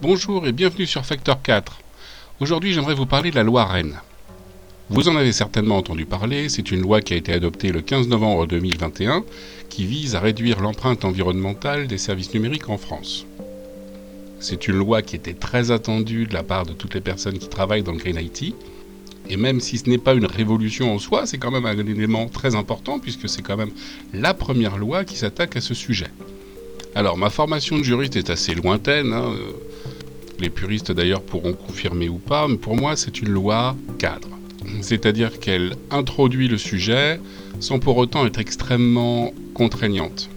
Bonjour et bienvenue sur Factor 4. Aujourd'hui j'aimerais vous parler de la loi Rennes. Vous en avez certainement entendu parler, c'est une loi qui a été adoptée le 15 novembre 2021 qui vise à réduire l'empreinte environnementale des services numériques en France. C'est une loi qui était très attendue de la part de toutes les personnes qui travaillent dans le Green IT. Et même si ce n'est pas une révolution en soi, c'est quand même un élément très important puisque c'est quand même la première loi qui s'attaque à ce sujet. Alors ma formation de juriste est assez lointaine. Hein, les puristes d'ailleurs pourront confirmer ou pas, mais pour moi c'est une loi cadre. C'est-à-dire qu'elle introduit le sujet sans pour autant être extrêmement contraignante.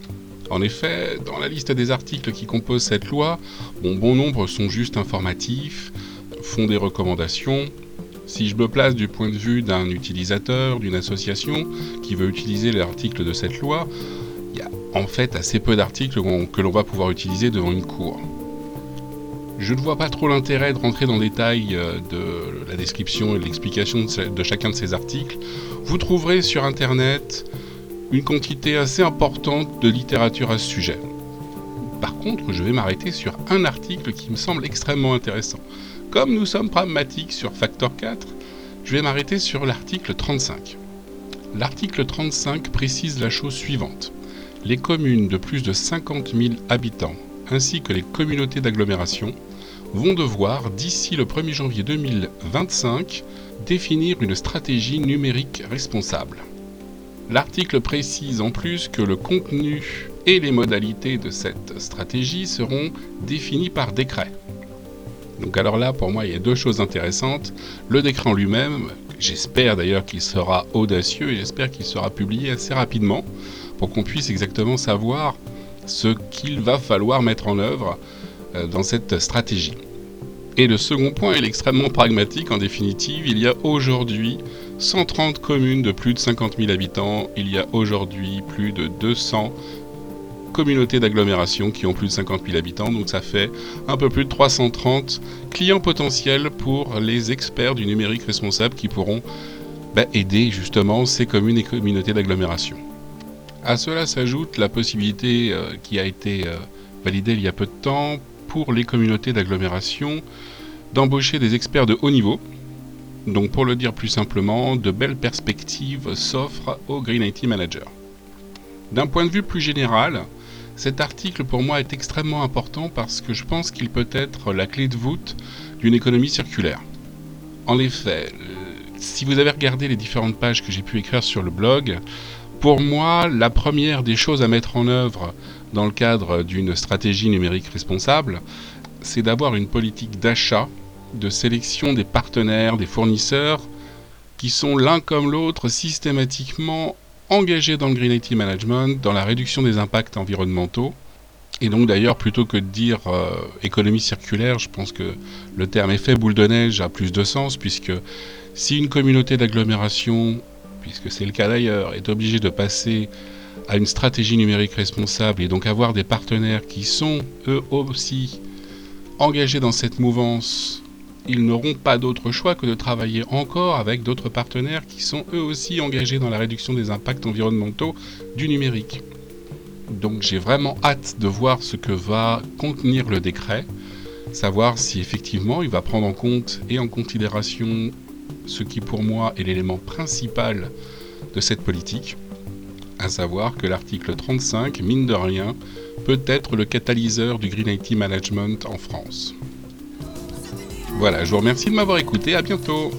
En effet, dans la liste des articles qui composent cette loi, bon, nombre sont juste informatifs, font des recommandations. Si je me place du point de vue d'un utilisateur, d'une association qui veut utiliser l'article de cette loi, il y a en fait assez peu d'articles que l'on va pouvoir utiliser devant une cour. Je ne vois pas trop l'intérêt de rentrer dans le détail euh, de la description et de l'explication de chacun de ces articles. Vous trouverez sur Internet une quantité assez importante de littérature à ce sujet. Par contre, je vais m'arrêter sur un article qui me semble extrêmement intéressant. Comme nous sommes pragmatiques sur Factor 4, je vais m'arrêter sur l'article 35. L'article 35 précise la chose suivante. Les communes de plus de 50 000 habitants ainsi que les communautés d'agglomération vont devoir, d'ici le 1er janvier 2025, définir une stratégie numérique responsable. L'article précise en plus que le contenu et les modalités de cette stratégie seront définis par décret. Donc alors là, pour moi, il y a deux choses intéressantes. Le décret en lui-même, j'espère d'ailleurs qu'il sera audacieux et j'espère qu'il sera publié assez rapidement pour qu'on puisse exactement savoir ce qu'il va falloir mettre en œuvre dans cette stratégie. Et le second point est extrêmement pragmatique. En définitive, il y a aujourd'hui 130 communes de plus de 50 000 habitants. Il y a aujourd'hui plus de 200 communautés d'agglomération qui ont plus de 50 000 habitants. Donc ça fait un peu plus de 330 clients potentiels pour les experts du numérique responsable qui pourront bah, aider justement ces communes et communautés d'agglomération. À cela s'ajoute la possibilité euh, qui a été euh, validée il y a peu de temps pour les communautés d'agglomération d'embaucher des experts de haut niveau. Donc pour le dire plus simplement, de belles perspectives s'offrent aux Green IT Managers. D'un point de vue plus général, cet article pour moi est extrêmement important parce que je pense qu'il peut être la clé de voûte d'une économie circulaire. En effet, euh, si vous avez regardé les différentes pages que j'ai pu écrire sur le blog, pour moi, la première des choses à mettre en œuvre dans le cadre d'une stratégie numérique responsable, c'est d'avoir une politique d'achat, de sélection des partenaires, des fournisseurs, qui sont l'un comme l'autre systématiquement engagés dans le Green IT Management, dans la réduction des impacts environnementaux. Et donc d'ailleurs, plutôt que de dire euh, économie circulaire, je pense que le terme effet boule de neige a plus de sens, puisque si une communauté d'agglomération puisque c'est le cas d'ailleurs, est obligé de passer à une stratégie numérique responsable et donc avoir des partenaires qui sont eux aussi engagés dans cette mouvance, ils n'auront pas d'autre choix que de travailler encore avec d'autres partenaires qui sont eux aussi engagés dans la réduction des impacts environnementaux du numérique. Donc j'ai vraiment hâte de voir ce que va contenir le décret, savoir si effectivement il va prendre en compte et en considération ce qui pour moi est l'élément principal de cette politique, à savoir que l'article 35, mine de rien, peut être le catalyseur du Green IT Management en France. Voilà, je vous remercie de m'avoir écouté, à bientôt